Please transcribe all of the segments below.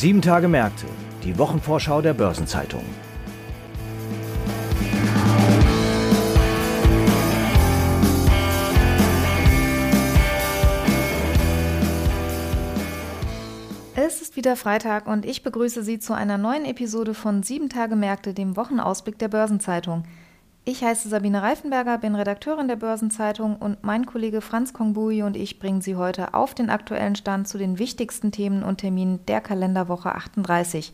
Sieben Tage Märkte, die Wochenvorschau der Börsenzeitung. Es ist wieder Freitag und ich begrüße Sie zu einer neuen Episode von Sieben Tage Märkte, dem Wochenausblick der Börsenzeitung. Ich heiße Sabine Reifenberger, bin Redakteurin der Börsenzeitung und mein Kollege Franz Kongbui und ich bringen Sie heute auf den aktuellen Stand zu den wichtigsten Themen und Terminen der Kalenderwoche 38.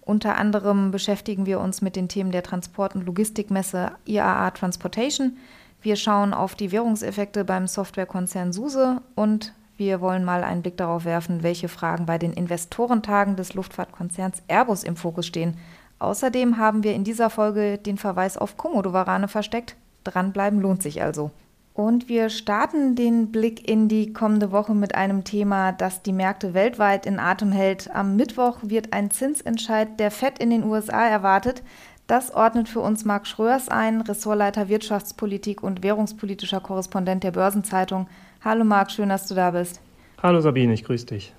Unter anderem beschäftigen wir uns mit den Themen der Transport- und Logistikmesse IAA Transportation. Wir schauen auf die Währungseffekte beim Softwarekonzern SUSE und wir wollen mal einen Blick darauf werfen, welche Fragen bei den Investorentagen des Luftfahrtkonzerns Airbus im Fokus stehen. Außerdem haben wir in dieser Folge den Verweis auf Komodo-Warane versteckt. Dranbleiben lohnt sich also. Und wir starten den Blick in die kommende Woche mit einem Thema, das die Märkte weltweit in Atem hält. Am Mittwoch wird ein Zinsentscheid der FED in den USA erwartet. Das ordnet für uns Marc Schröers ein, Ressortleiter Wirtschaftspolitik und währungspolitischer Korrespondent der Börsenzeitung. Hallo Marc, schön, dass du da bist. Hallo Sabine, ich grüße dich.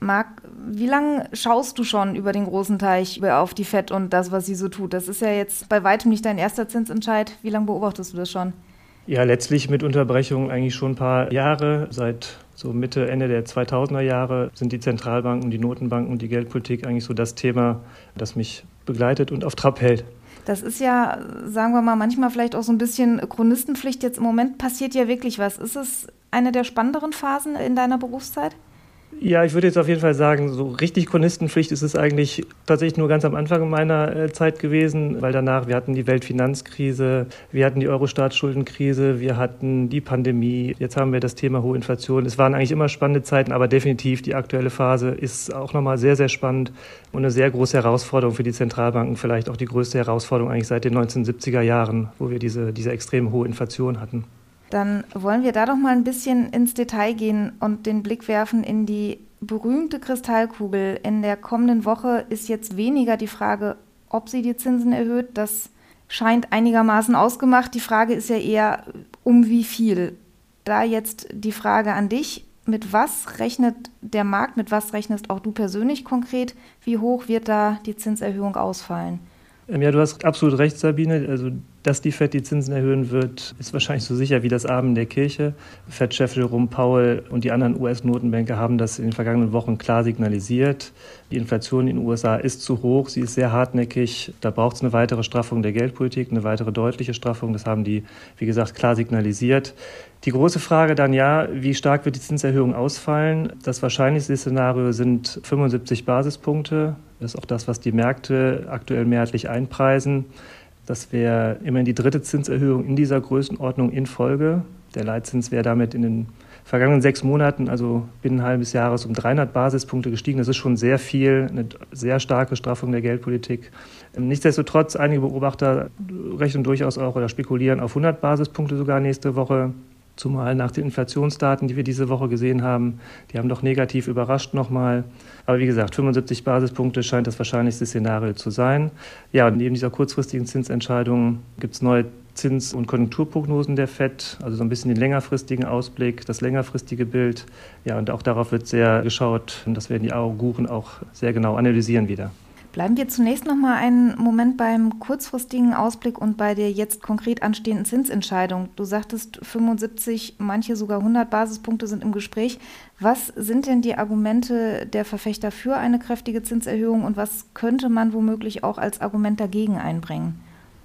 Marc, wie lange schaust du schon über den großen Teich auf die FED und das, was sie so tut? Das ist ja jetzt bei weitem nicht dein erster Zinsentscheid. Wie lange beobachtest du das schon? Ja, letztlich mit Unterbrechung eigentlich schon ein paar Jahre. Seit so Mitte, Ende der 2000er Jahre sind die Zentralbanken, die Notenbanken und die Geldpolitik eigentlich so das Thema, das mich begleitet und auf Trab hält. Das ist ja, sagen wir mal, manchmal vielleicht auch so ein bisschen Chronistenpflicht. Jetzt im Moment passiert ja wirklich was. Ist es eine der spannenderen Phasen in deiner Berufszeit? Ja, ich würde jetzt auf jeden Fall sagen, so richtig Chronistenpflicht ist es eigentlich tatsächlich nur ganz am Anfang meiner äh, Zeit gewesen, weil danach wir hatten die Weltfinanzkrise, wir hatten die Euro-Staatsschuldenkrise, wir hatten die Pandemie, jetzt haben wir das Thema hohe Inflation. Es waren eigentlich immer spannende Zeiten, aber definitiv die aktuelle Phase ist auch nochmal sehr, sehr spannend und eine sehr große Herausforderung für die Zentralbanken, vielleicht auch die größte Herausforderung eigentlich seit den 1970er Jahren, wo wir diese, diese extrem hohe Inflation hatten. Dann wollen wir da doch mal ein bisschen ins Detail gehen und den Blick werfen in die berühmte Kristallkugel. In der kommenden Woche ist jetzt weniger die Frage, ob sie die Zinsen erhöht. Das scheint einigermaßen ausgemacht. Die Frage ist ja eher, um wie viel. Da jetzt die Frage an dich. Mit was rechnet der Markt, mit was rechnest auch du persönlich konkret? Wie hoch wird da die Zinserhöhung ausfallen? Ähm, ja, du hast absolut recht, Sabine. Also dass die FED die Zinsen erhöhen wird, ist wahrscheinlich so sicher wie das Abend der Kirche. FED-Chef Jerome Powell und die anderen US-Notenbanker haben das in den vergangenen Wochen klar signalisiert. Die Inflation in den USA ist zu hoch, sie ist sehr hartnäckig. Da braucht es eine weitere Straffung der Geldpolitik, eine weitere deutliche Straffung. Das haben die, wie gesagt, klar signalisiert. Die große Frage dann ja, wie stark wird die Zinserhöhung ausfallen? Das wahrscheinlichste Szenario sind 75 Basispunkte. Das ist auch das, was die Märkte aktuell mehrheitlich einpreisen. Das wäre immerhin die dritte Zinserhöhung in dieser Größenordnung in Folge. Der Leitzins wäre damit in den vergangenen sechs Monaten, also binnen ein halbes Jahres, um 300 Basispunkte gestiegen. Das ist schon sehr viel, eine sehr starke Straffung der Geldpolitik. Nichtsdestotrotz, einige Beobachter rechnen durchaus auch oder spekulieren auf 100 Basispunkte sogar nächste Woche. Zumal nach den Inflationsdaten, die wir diese Woche gesehen haben, die haben doch negativ überrascht nochmal. Aber wie gesagt, 75 Basispunkte scheint das wahrscheinlichste Szenario zu sein. Ja, neben dieser kurzfristigen Zinsentscheidung gibt es neue Zins- und Konjunkturprognosen der FED, also so ein bisschen den längerfristigen Ausblick, das längerfristige Bild. Ja, und auch darauf wird sehr geschaut und das werden die Auguren auch sehr genau analysieren wieder. Bleiben wir zunächst noch mal einen Moment beim kurzfristigen Ausblick und bei der jetzt konkret anstehenden Zinsentscheidung. Du sagtest 75, manche sogar 100 Basispunkte sind im Gespräch. Was sind denn die Argumente der Verfechter für eine kräftige Zinserhöhung und was könnte man womöglich auch als Argument dagegen einbringen?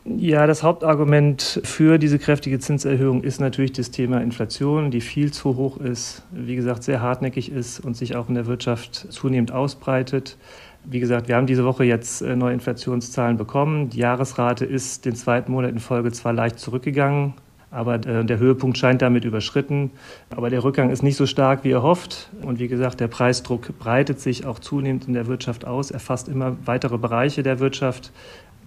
Ja, das Hauptargument für diese kräftige Zinserhöhung ist natürlich das Thema Inflation, die viel zu hoch ist, wie gesagt, sehr hartnäckig ist und sich auch in der Wirtschaft zunehmend ausbreitet. Wie gesagt, wir haben diese Woche jetzt äh, neue Inflationszahlen bekommen. Die Jahresrate ist den zweiten Monat in Folge zwar leicht zurückgegangen, aber äh, der Höhepunkt scheint damit überschritten. Aber der Rückgang ist nicht so stark wie erhofft. Und wie gesagt, der Preisdruck breitet sich auch zunehmend in der Wirtschaft aus, erfasst immer weitere Bereiche der Wirtschaft.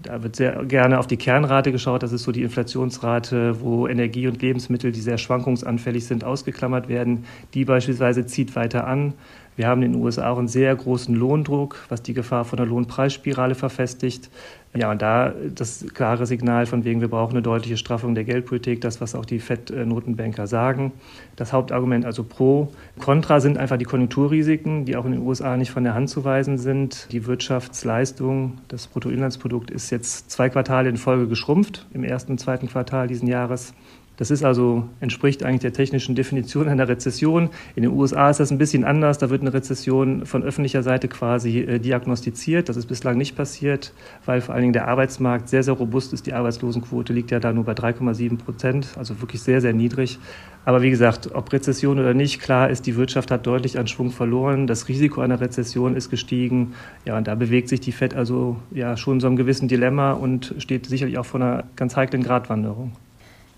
Da wird sehr gerne auf die Kernrate geschaut. Das ist so die Inflationsrate, wo Energie und Lebensmittel, die sehr schwankungsanfällig sind, ausgeklammert werden. Die beispielsweise zieht weiter an. Wir haben in den USA auch einen sehr großen Lohndruck, was die Gefahr von der Lohnpreisspirale verfestigt. Ja, und da das klare Signal von wegen, wir brauchen eine deutliche Straffung der Geldpolitik, das, was auch die FED-Notenbanker sagen. Das Hauptargument also pro. Contra sind einfach die Konjunkturrisiken, die auch in den USA nicht von der Hand zu weisen sind. Die Wirtschaftsleistung, das Bruttoinlandsprodukt ist jetzt zwei Quartale in Folge geschrumpft, im ersten und zweiten Quartal diesen Jahres. Das ist also, entspricht eigentlich der technischen Definition einer Rezession. In den USA ist das ein bisschen anders. Da wird eine Rezession von öffentlicher Seite quasi äh, diagnostiziert. Das ist bislang nicht passiert, weil vor allen Dingen der Arbeitsmarkt sehr, sehr robust ist. Die Arbeitslosenquote liegt ja da nur bei 3,7 Prozent, also wirklich sehr, sehr niedrig. Aber wie gesagt, ob Rezession oder nicht, klar ist, die Wirtschaft hat deutlich an Schwung verloren. Das Risiko einer Rezession ist gestiegen. Ja, und da bewegt sich die FED also ja schon so einem gewissen Dilemma und steht sicherlich auch vor einer ganz heiklen Gratwanderung.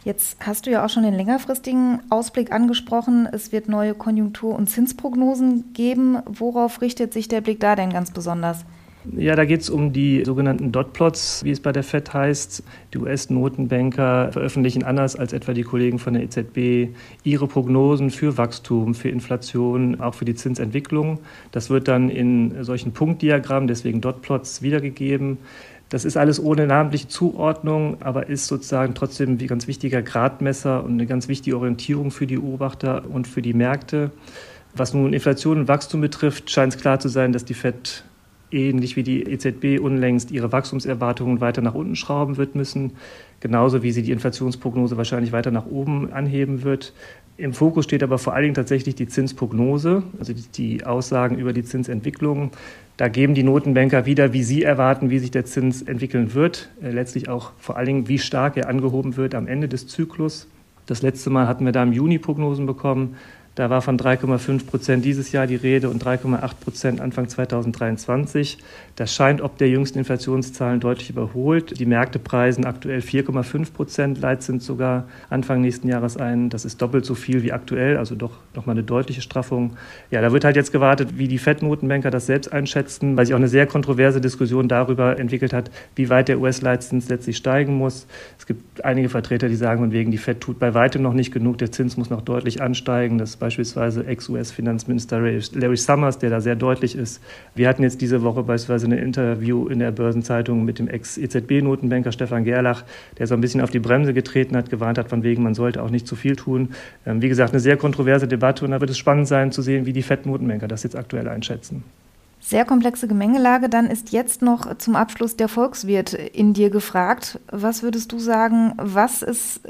Jetzt hast du ja auch schon den längerfristigen Ausblick angesprochen. Es wird neue Konjunktur- und Zinsprognosen geben. Worauf richtet sich der Blick da denn ganz besonders? Ja, da geht es um die sogenannten Dotplots, wie es bei der FED heißt. Die US-Notenbanker veröffentlichen anders als etwa die Kollegen von der EZB ihre Prognosen für Wachstum, für Inflation, auch für die Zinsentwicklung. Das wird dann in solchen Punktdiagrammen, deswegen Dotplots, wiedergegeben. Das ist alles ohne namentliche Zuordnung, aber ist sozusagen trotzdem ein ganz wichtiger Gradmesser und eine ganz wichtige Orientierung für die Beobachter und für die Märkte. Was nun Inflation und Wachstum betrifft, scheint es klar zu sein, dass die FED ähnlich wie die EZB unlängst ihre Wachstumserwartungen weiter nach unten schrauben wird müssen, genauso wie sie die Inflationsprognose wahrscheinlich weiter nach oben anheben wird. Im Fokus steht aber vor allen Dingen tatsächlich die Zinsprognose, also die, Aussagen über die Zinsentwicklung. Da geben die Notenbanker wieder, wie sie erwarten, wie sich der Zins entwickeln wird. Äh, letztlich auch vor allen Dingen, wie stark er angehoben wird am Ende des Zyklus. Das letzte Mal hatten wir da im Juni Prognosen bekommen. Da war von 3,5 Prozent dieses Jahr die Rede und 3,8 Prozent Anfang 2023. Das scheint ob der jüngsten Inflationszahlen deutlich überholt. Die Märkte preisen aktuell 4,5 Prozent Leitzins sogar Anfang nächsten Jahres ein. Das ist doppelt so viel wie aktuell, also doch nochmal eine deutliche Straffung. Ja, da wird halt jetzt gewartet, wie die FED-Notenbanker das selbst einschätzen, weil sich auch eine sehr kontroverse Diskussion darüber entwickelt hat, wie weit der US-Leitzins letztlich steigen muss. Es gibt einige Vertreter, die sagen, von wegen, die FED tut bei weitem noch nicht genug, der Zins muss noch deutlich ansteigen. Das beispielsweise Ex-US-Finanzminister Larry Summers, der da sehr deutlich ist. Wir hatten jetzt diese Woche beispielsweise ein Interview in der Börsenzeitung mit dem Ex-EZB-Notenbanker Stefan Gerlach, der so ein bisschen auf die Bremse getreten hat, gewarnt hat, von wegen, man sollte auch nicht zu viel tun. Ähm, wie gesagt, eine sehr kontroverse Debatte und da wird es spannend sein zu sehen, wie die FED-Notenbanker das jetzt aktuell einschätzen. Sehr komplexe Gemengelage. Dann ist jetzt noch zum Abschluss der Volkswirt in dir gefragt. Was würdest du sagen, was ist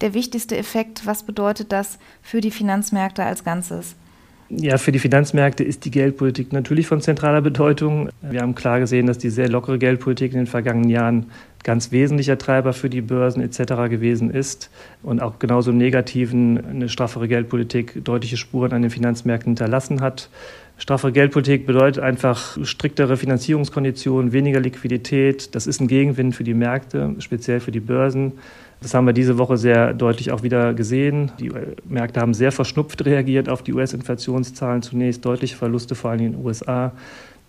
der wichtigste Effekt? Was bedeutet das für die Finanzmärkte als Ganzes? Ja, für die Finanzmärkte ist die Geldpolitik natürlich von zentraler Bedeutung. Wir haben klar gesehen, dass die sehr lockere Geldpolitik in den vergangenen Jahren ganz wesentlicher Treiber für die Börsen etc. gewesen ist und auch genauso im Negativen eine straffere Geldpolitik deutliche Spuren an den Finanzmärkten hinterlassen hat. Straffere Geldpolitik bedeutet einfach striktere Finanzierungskonditionen, weniger Liquidität. Das ist ein Gegenwind für die Märkte, speziell für die Börsen. Das haben wir diese Woche sehr deutlich auch wieder gesehen. Die Märkte haben sehr verschnupft reagiert auf die US-Inflationszahlen zunächst, deutliche Verluste vor allem in den USA.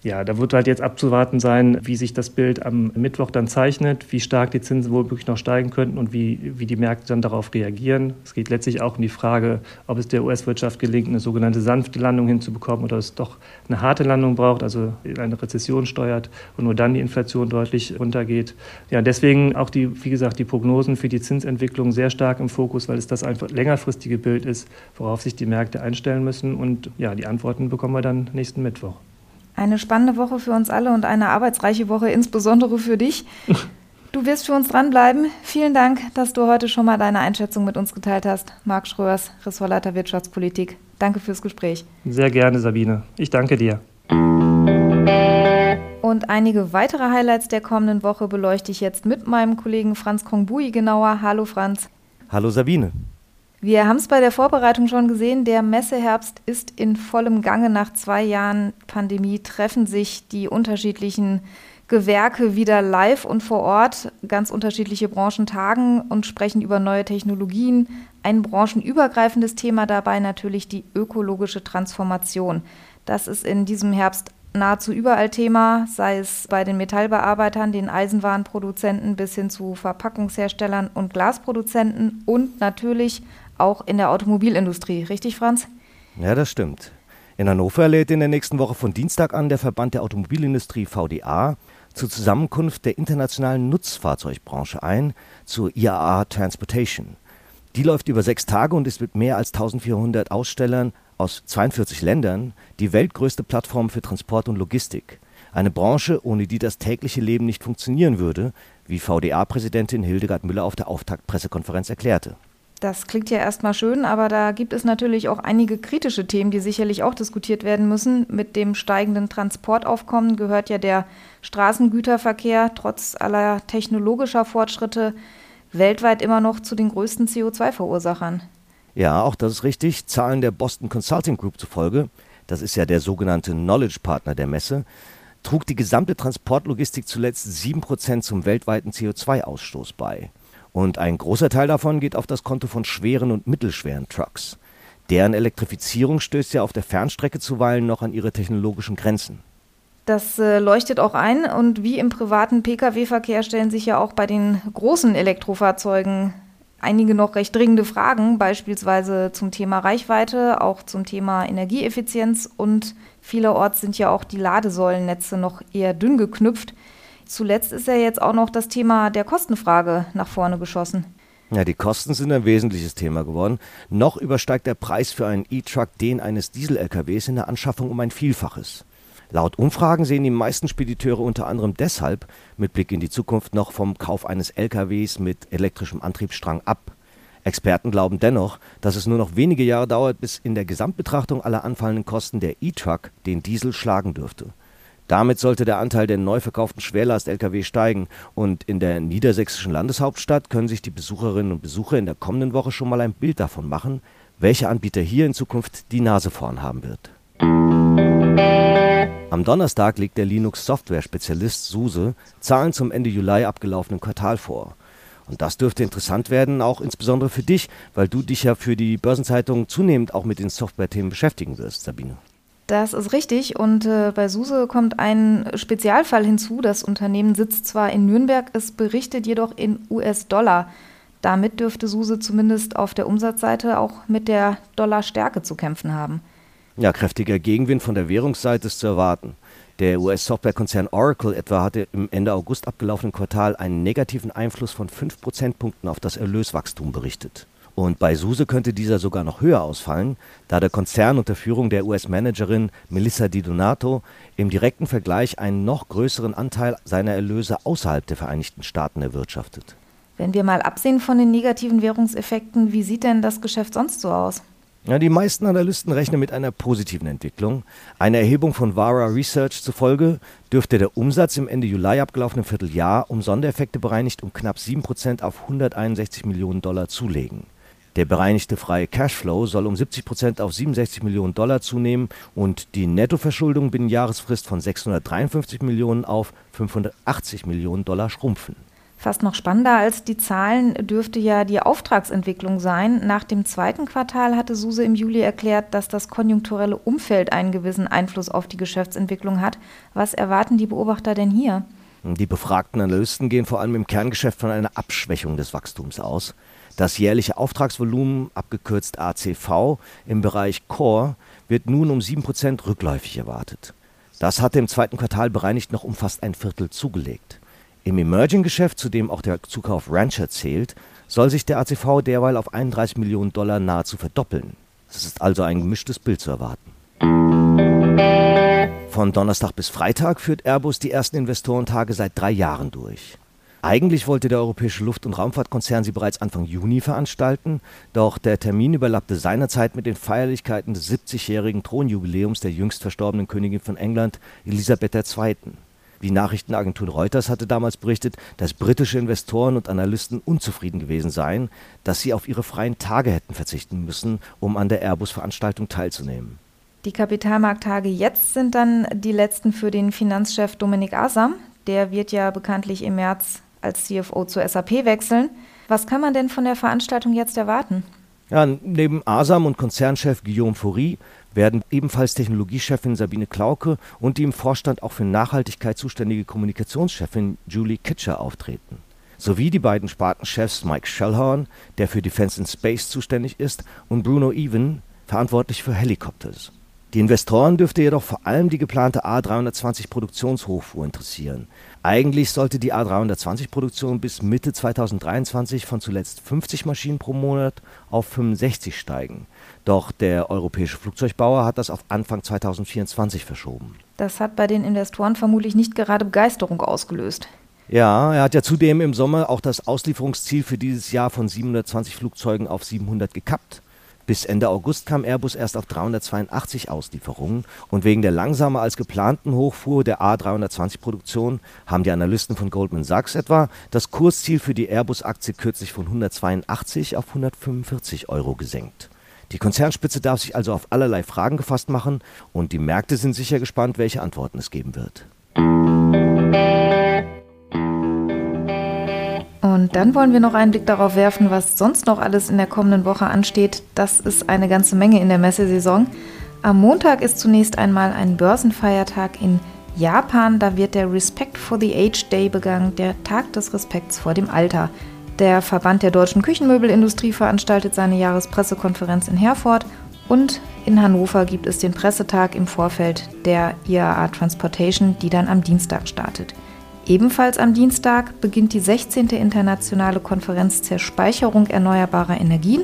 Ja, da wird halt jetzt abzuwarten sein, wie sich das Bild am Mittwoch dann zeichnet, wie stark die Zinsen wohl wirklich noch steigen könnten und wie, wie die Märkte dann darauf reagieren. Es geht letztlich auch um die Frage, ob es der US-Wirtschaft gelingt, eine sogenannte sanfte Landung hinzubekommen oder es doch eine harte Landung braucht, also eine Rezession steuert und nur dann die Inflation deutlich runtergeht. Ja, deswegen auch die, wie gesagt, die Prognosen für die Zinsentwicklung sehr stark im Fokus, weil es das einfach längerfristige Bild ist, worauf sich die Märkte einstellen müssen. Und ja, die Antworten bekommen wir dann nächsten Mittwoch. Eine spannende Woche für uns alle und eine arbeitsreiche Woche insbesondere für dich. Du wirst für uns dranbleiben. Vielen Dank, dass du heute schon mal deine Einschätzung mit uns geteilt hast. Marc Schröers, Ressortleiter Wirtschaftspolitik. Danke fürs Gespräch. Sehr gerne, Sabine. Ich danke dir. Und einige weitere Highlights der kommenden Woche beleuchte ich jetzt mit meinem Kollegen Franz Kongbui genauer. Hallo Franz. Hallo Sabine. Wir haben es bei der Vorbereitung schon gesehen, der Messeherbst ist in vollem Gange. Nach zwei Jahren Pandemie treffen sich die unterschiedlichen Gewerke wieder live und vor Ort. Ganz unterschiedliche Branchen tagen und sprechen über neue Technologien. Ein branchenübergreifendes Thema dabei natürlich die ökologische Transformation. Das ist in diesem Herbst nahezu überall Thema, sei es bei den Metallbearbeitern, den Eisenwarenproduzenten bis hin zu Verpackungsherstellern und Glasproduzenten und natürlich auch in der Automobilindustrie. Richtig, Franz? Ja, das stimmt. In Hannover lädt in der nächsten Woche von Dienstag an der Verband der Automobilindustrie VDA zur Zusammenkunft der internationalen Nutzfahrzeugbranche ein, zur IAA Transportation. Die läuft über sechs Tage und ist mit mehr als 1400 Ausstellern aus 42 Ländern die weltgrößte Plattform für Transport und Logistik. Eine Branche, ohne die das tägliche Leben nicht funktionieren würde, wie VDA-Präsidentin Hildegard Müller auf der Auftaktpressekonferenz erklärte. Das klingt ja erstmal schön, aber da gibt es natürlich auch einige kritische Themen, die sicherlich auch diskutiert werden müssen. Mit dem steigenden Transportaufkommen gehört ja der Straßengüterverkehr trotz aller technologischer Fortschritte weltweit immer noch zu den größten CO2-Verursachern. Ja, auch das ist richtig. Zahlen der Boston Consulting Group zufolge, das ist ja der sogenannte Knowledge Partner der Messe, trug die gesamte Transportlogistik zuletzt 7% zum weltweiten CO2-Ausstoß bei. Und ein großer Teil davon geht auf das Konto von schweren und mittelschweren Trucks. Deren Elektrifizierung stößt ja auf der Fernstrecke zuweilen noch an ihre technologischen Grenzen. Das äh, leuchtet auch ein und wie im privaten Pkw-Verkehr stellen sich ja auch bei den großen Elektrofahrzeugen einige noch recht dringende Fragen, beispielsweise zum Thema Reichweite, auch zum Thema Energieeffizienz und vielerorts sind ja auch die Ladesäulennetze noch eher dünn geknüpft. Zuletzt ist ja jetzt auch noch das Thema der Kostenfrage nach vorne geschossen. Ja, die Kosten sind ein wesentliches Thema geworden. Noch übersteigt der Preis für einen E-Truck den eines Diesel-LKWs in der Anschaffung um ein Vielfaches. Laut Umfragen sehen die meisten Spediteure unter anderem deshalb mit Blick in die Zukunft noch vom Kauf eines LKWs mit elektrischem Antriebsstrang ab. Experten glauben dennoch, dass es nur noch wenige Jahre dauert, bis in der Gesamtbetrachtung aller anfallenden Kosten der E-Truck den Diesel schlagen dürfte. Damit sollte der Anteil der neu verkauften Schwerlast-Lkw steigen und in der niedersächsischen Landeshauptstadt können sich die Besucherinnen und Besucher in der kommenden Woche schon mal ein Bild davon machen, welcher Anbieter hier in Zukunft die Nase vorn haben wird. Am Donnerstag legt der Linux-Software-Spezialist SUSE Zahlen zum Ende Juli abgelaufenen Quartal vor. Und das dürfte interessant werden, auch insbesondere für dich, weil du dich ja für die Börsenzeitung zunehmend auch mit den Software-Themen beschäftigen wirst, Sabine. Das ist richtig. Und äh, bei SUSE kommt ein Spezialfall hinzu. Das Unternehmen sitzt zwar in Nürnberg, es berichtet jedoch in US-Dollar. Damit dürfte SUSE zumindest auf der Umsatzseite auch mit der Dollarstärke zu kämpfen haben. Ja, kräftiger Gegenwind von der Währungsseite ist zu erwarten. Der US-Softwarekonzern Oracle etwa hatte im Ende August abgelaufenen Quartal einen negativen Einfluss von 5 Prozentpunkten auf das Erlöswachstum berichtet. Und bei SUSE könnte dieser sogar noch höher ausfallen, da der Konzern unter Führung der US-Managerin Melissa Di Donato im direkten Vergleich einen noch größeren Anteil seiner Erlöse außerhalb der Vereinigten Staaten erwirtschaftet. Wenn wir mal absehen von den negativen Währungseffekten, wie sieht denn das Geschäft sonst so aus? Ja, die meisten Analysten rechnen mit einer positiven Entwicklung. Eine Erhebung von Vara Research zufolge dürfte der Umsatz im Ende Juli abgelaufenen Vierteljahr um Sondereffekte bereinigt um knapp 7% auf 161 Millionen Dollar zulegen. Der bereinigte freie Cashflow soll um 70 Prozent auf 67 Millionen Dollar zunehmen und die Nettoverschuldung binnen Jahresfrist von 653 Millionen auf 580 Millionen Dollar schrumpfen. Fast noch spannender als die Zahlen dürfte ja die Auftragsentwicklung sein. Nach dem zweiten Quartal hatte Suse im Juli erklärt, dass das konjunkturelle Umfeld einen gewissen Einfluss auf die Geschäftsentwicklung hat. Was erwarten die Beobachter denn hier? Die befragten Analysten gehen vor allem im Kerngeschäft von einer Abschwächung des Wachstums aus. Das jährliche Auftragsvolumen, abgekürzt ACV, im Bereich Core wird nun um 7% rückläufig erwartet. Das hatte im zweiten Quartal bereinigt noch um fast ein Viertel zugelegt. Im Emerging-Geschäft, zu dem auch der Zukauf Rancher zählt, soll sich der ACV derweil auf 31 Millionen Dollar nahezu verdoppeln. Es ist also ein gemischtes Bild zu erwarten. Von Donnerstag bis Freitag führt Airbus die ersten Investorentage seit drei Jahren durch. Eigentlich wollte der europäische Luft- und Raumfahrtkonzern sie bereits Anfang Juni veranstalten, doch der Termin überlappte seinerzeit mit den Feierlichkeiten des 70-jährigen Thronjubiläums der jüngst verstorbenen Königin von England, Elisabeth II. Die Nachrichtenagentur Reuters hatte damals berichtet, dass britische Investoren und Analysten unzufrieden gewesen seien, dass sie auf ihre freien Tage hätten verzichten müssen, um an der Airbus-Veranstaltung teilzunehmen. Die Kapitalmarkttage jetzt sind dann die letzten für den Finanzchef Dominik Asam. Der wird ja bekanntlich im März als CFO zur SAP wechseln. Was kann man denn von der Veranstaltung jetzt erwarten? Ja, neben Asam und Konzernchef Guillaume Faury werden ebenfalls Technologiechefin Sabine Klauke und die im Vorstand auch für Nachhaltigkeit zuständige Kommunikationschefin Julie Kitscher auftreten. Sowie die beiden Spartenchefs Mike Schellhorn, der für Defense and Space zuständig ist, und Bruno Even, verantwortlich für Helicopters. Die Investoren dürfte jedoch vor allem die geplante A320 Produktionshochfuhr interessieren. Eigentlich sollte die A320 Produktion bis Mitte 2023 von zuletzt 50 Maschinen pro Monat auf 65 steigen. Doch der europäische Flugzeugbauer hat das auf Anfang 2024 verschoben. Das hat bei den Investoren vermutlich nicht gerade Begeisterung ausgelöst. Ja, er hat ja zudem im Sommer auch das Auslieferungsziel für dieses Jahr von 720 Flugzeugen auf 700 gekappt. Bis Ende August kam Airbus erst auf 382 Auslieferungen und wegen der langsamer als geplanten Hochfuhr der A320-Produktion haben die Analysten von Goldman Sachs etwa das Kursziel für die Airbus-Aktie kürzlich von 182 auf 145 Euro gesenkt. Die Konzernspitze darf sich also auf allerlei Fragen gefasst machen und die Märkte sind sicher gespannt, welche Antworten es geben wird. Dann wollen wir noch einen Blick darauf werfen, was sonst noch alles in der kommenden Woche ansteht. Das ist eine ganze Menge in der Messesaison. Am Montag ist zunächst einmal ein Börsenfeiertag in Japan. Da wird der Respect for the Age Day begangen, der Tag des Respekts vor dem Alter. Der Verband der deutschen Küchenmöbelindustrie veranstaltet seine Jahrespressekonferenz in Herford und in Hannover gibt es den Pressetag im Vorfeld der IAA Transportation, die dann am Dienstag startet. Ebenfalls am Dienstag beginnt die 16. internationale Konferenz zur Speicherung erneuerbarer Energien,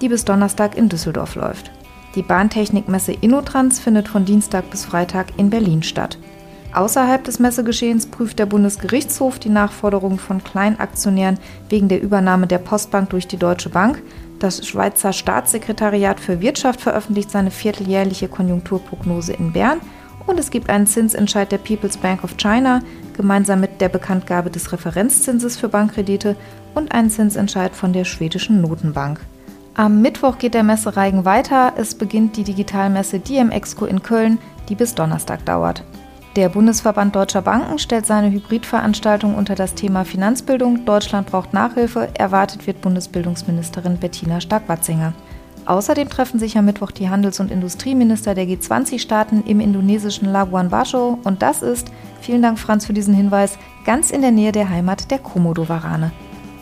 die bis Donnerstag in Düsseldorf läuft. Die Bahntechnikmesse Innotrans findet von Dienstag bis Freitag in Berlin statt. Außerhalb des Messegeschehens prüft der Bundesgerichtshof die Nachforderungen von Kleinaktionären wegen der Übernahme der Postbank durch die Deutsche Bank. Das Schweizer Staatssekretariat für Wirtschaft veröffentlicht seine vierteljährliche Konjunkturprognose in Bern und es gibt einen Zinsentscheid der People's Bank of China, gemeinsam mit der Bekanntgabe des Referenzzinses für Bankkredite und einen Zinsentscheid von der schwedischen Notenbank. Am Mittwoch geht der Messereigen weiter. Es beginnt die Digitalmesse DM Exco in Köln, die bis Donnerstag dauert. Der Bundesverband Deutscher Banken stellt seine Hybridveranstaltung unter das Thema Finanzbildung Deutschland braucht Nachhilfe. Erwartet wird Bundesbildungsministerin Bettina Stark-Watzinger. Außerdem treffen sich am Mittwoch die Handels- und Industrieminister der G20-Staaten im indonesischen Labuan Bajo und das ist, vielen Dank Franz für diesen Hinweis, ganz in der Nähe der Heimat der Komodo-Warane.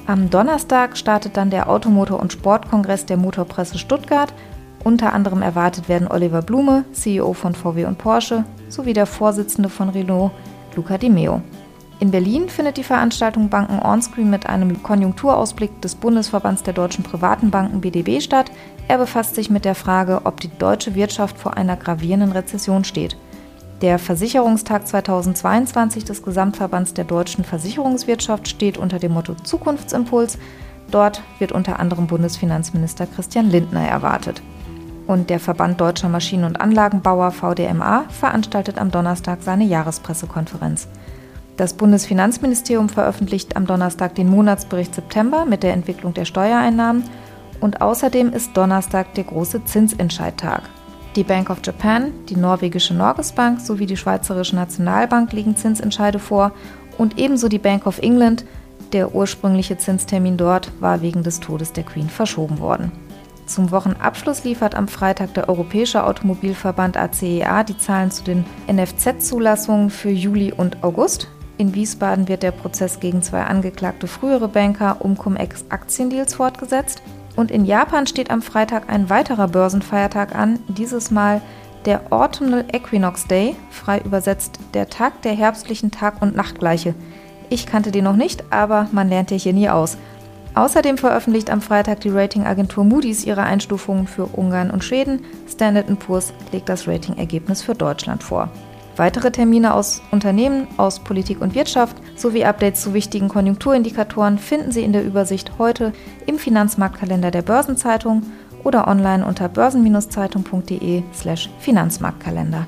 Am Donnerstag startet dann der Automotor- und Sportkongress der Motorpresse Stuttgart. Unter anderem erwartet werden Oliver Blume, CEO von VW und Porsche, sowie der Vorsitzende von Renault, Luca Di Meo. In Berlin findet die Veranstaltung Banken Onscreen mit einem Konjunkturausblick des Bundesverbands der deutschen privaten Banken BDB statt. Er befasst sich mit der Frage, ob die deutsche Wirtschaft vor einer gravierenden Rezession steht. Der Versicherungstag 2022 des Gesamtverbands der deutschen Versicherungswirtschaft steht unter dem Motto Zukunftsimpuls. Dort wird unter anderem Bundesfinanzminister Christian Lindner erwartet. Und der Verband Deutscher Maschinen- und Anlagenbauer VDMA veranstaltet am Donnerstag seine Jahrespressekonferenz. Das Bundesfinanzministerium veröffentlicht am Donnerstag den Monatsbericht September mit der Entwicklung der Steuereinnahmen und außerdem ist Donnerstag der große Zinsentscheidtag. Die Bank of Japan, die norwegische Norges Bank sowie die Schweizerische Nationalbank legen Zinsentscheide vor und ebenso die Bank of England. Der ursprüngliche Zinstermin dort war wegen des Todes der Queen verschoben worden. Zum Wochenabschluss liefert am Freitag der Europäische Automobilverband ACEA e die Zahlen zu den NFZ-Zulassungen für Juli und August. In Wiesbaden wird der Prozess gegen zwei angeklagte frühere Banker um Cum-Ex-Aktiendeals fortgesetzt. Und in Japan steht am Freitag ein weiterer Börsenfeiertag an, dieses Mal der Autumnal Equinox Day, frei übersetzt der Tag der herbstlichen Tag- und Nachtgleiche. Ich kannte den noch nicht, aber man lernt ja hier nie aus. Außerdem veröffentlicht am Freitag die Ratingagentur Moody's ihre Einstufungen für Ungarn und Schweden. Standard Poor's legt das Ratingergebnis für Deutschland vor. Weitere Termine aus Unternehmen, aus Politik und Wirtschaft sowie Updates zu wichtigen Konjunkturindikatoren finden Sie in der Übersicht heute im Finanzmarktkalender der Börsenzeitung oder online unter börsen-zeitung.de/slash Finanzmarktkalender.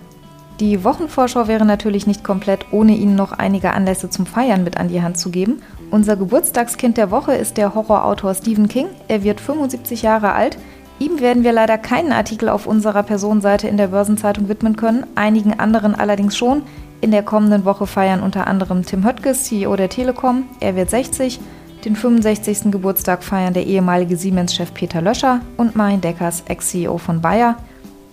Die Wochenvorschau wäre natürlich nicht komplett, ohne Ihnen noch einige Anlässe zum Feiern mit an die Hand zu geben. Unser Geburtstagskind der Woche ist der Horrorautor Stephen King. Er wird 75 Jahre alt. Ihm werden wir leider keinen Artikel auf unserer Personenseite in der Börsenzeitung widmen können, einigen anderen allerdings schon. In der kommenden Woche feiern unter anderem Tim Höttges, CEO der Telekom, er wird 60, den 65. Geburtstag feiern der ehemalige Siemens-Chef Peter Löscher und Martin Deckers, Ex-CEO von Bayer.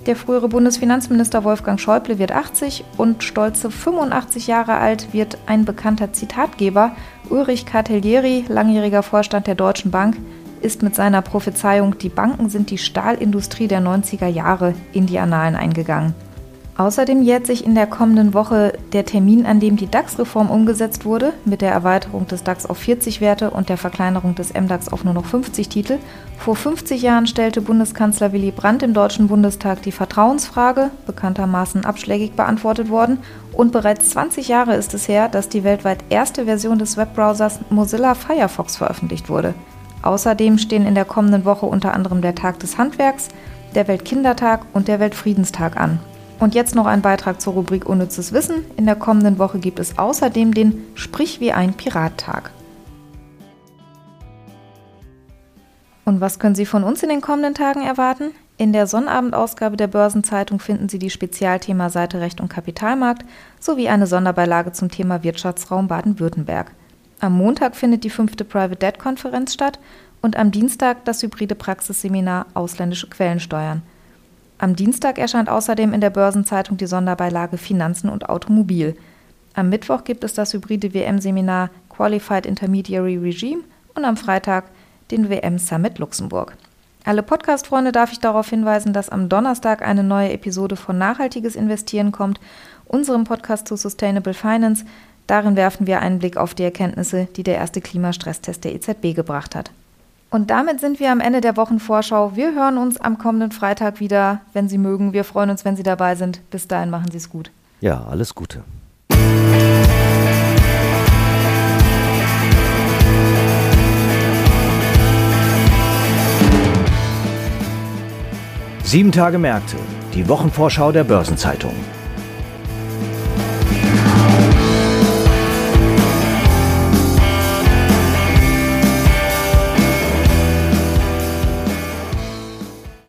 Der frühere Bundesfinanzminister Wolfgang Schäuble wird 80 und stolze 85 Jahre alt wird ein bekannter Zitatgeber, Ulrich Cartellieri, langjähriger Vorstand der Deutschen Bank, ist mit seiner Prophezeiung, die Banken sind die Stahlindustrie der 90er Jahre, in die Annalen eingegangen. Außerdem jährt sich in der kommenden Woche der Termin, an dem die DAX-Reform umgesetzt wurde, mit der Erweiterung des DAX auf 40 Werte und der Verkleinerung des MDAX auf nur noch 50 Titel. Vor 50 Jahren stellte Bundeskanzler Willy Brandt im Deutschen Bundestag die Vertrauensfrage, bekanntermaßen abschlägig beantwortet worden. Und bereits 20 Jahre ist es her, dass die weltweit erste Version des Webbrowsers Mozilla Firefox veröffentlicht wurde. Außerdem stehen in der kommenden Woche unter anderem der Tag des Handwerks, der Weltkindertag und der Weltfriedenstag an. Und jetzt noch ein Beitrag zur Rubrik Unnützes Wissen. In der kommenden Woche gibt es außerdem den Sprich wie ein Pirattag. Und was können Sie von uns in den kommenden Tagen erwarten? In der Sonnabendausgabe der Börsenzeitung finden Sie die Spezialthema Seite Recht und Kapitalmarkt sowie eine Sonderbeilage zum Thema Wirtschaftsraum Baden-Württemberg. Am Montag findet die fünfte Private Debt Konferenz statt und am Dienstag das hybride Praxisseminar Ausländische Quellensteuern. Am Dienstag erscheint außerdem in der Börsenzeitung die Sonderbeilage Finanzen und Automobil. Am Mittwoch gibt es das hybride WM-Seminar Qualified Intermediary Regime und am Freitag den WM Summit Luxemburg. Alle Podcast-Freunde darf ich darauf hinweisen, dass am Donnerstag eine neue Episode von Nachhaltiges Investieren kommt, unserem Podcast zu Sustainable Finance. Darin werfen wir einen Blick auf die Erkenntnisse, die der erste Klimastresstest der EZB gebracht hat. Und damit sind wir am Ende der Wochenvorschau. Wir hören uns am kommenden Freitag wieder, wenn Sie mögen. Wir freuen uns, wenn Sie dabei sind. Bis dahin machen Sie es gut. Ja, alles Gute. Sieben Tage Märkte, die Wochenvorschau der Börsenzeitung.